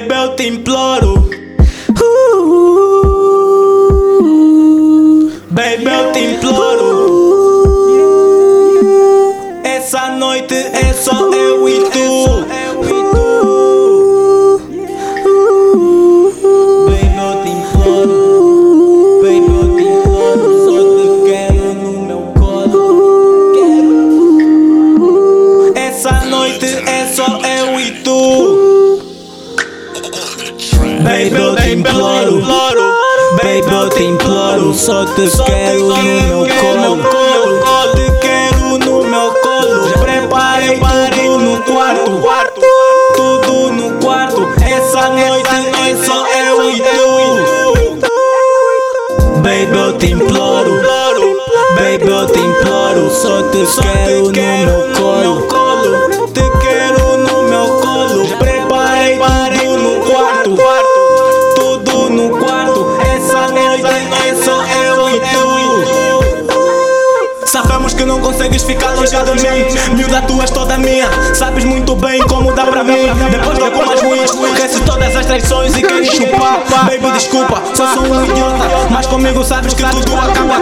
Baby, eu te imploro. Baby, eu te imploro. Essa noite é só eu e tu. Essa noite é só Baby, eu te imploro. Baby, eu te imploro. Só te quero no meu colo. Te quero no meu colo. Preparei tudo no quarto. Tudo no quarto. Essa noite é só eu e tu. Baby, eu te imploro. Baby, eu te imploro. Só te quero no meu colo. Que não consegues ficar longe de mim. Miúda, tu és toda minha. Sabes muito bem como dá pra mim. Depois de algumas ruins, cresce todas as traições e queres chupar. Baby, desculpa, só sou um idiota. Mas comigo sabes que tudo acaba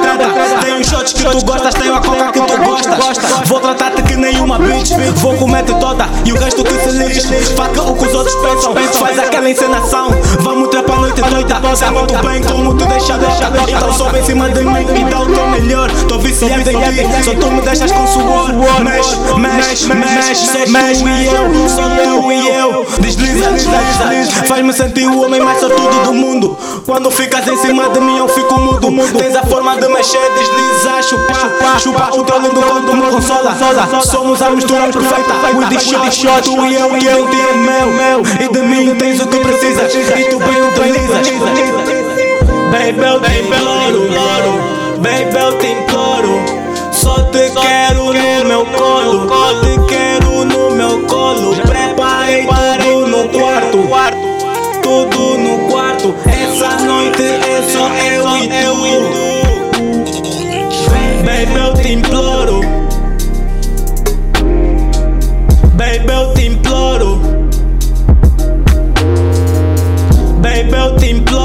Comer-te toda e o resto que se lixe. Faca o que os outros pensam. Faz aquela encenação. Vamos trepar a noite toda. Sabe muito bem como tu deixa, deixa. Então sobe em cima de mim e dá o teu melhor. Tô viciado em ti, só tu me deixas com suor. Mexe, mexe, mexe, mexe e eu, só tu e eu. Desliza, desliza, faz-me sentir o homem mais sortudo do mundo. Quando ficas em cima de mim, eu fico mudo. Tens a forma de mexer, deslizar, chupar, chupar o teu lindo quando me consola. Somos a mistura perfeita. We the shot, tu e eu, e eu, te é meu. E de mim tens o que precisas, e tu bem utilizas. Baby, eu te imploro, baby, eu te imploro. quarto. Essa noite é só eu e tu. Baby, eu te imploro. Baby, eu te imploro. Baby, eu te imploro.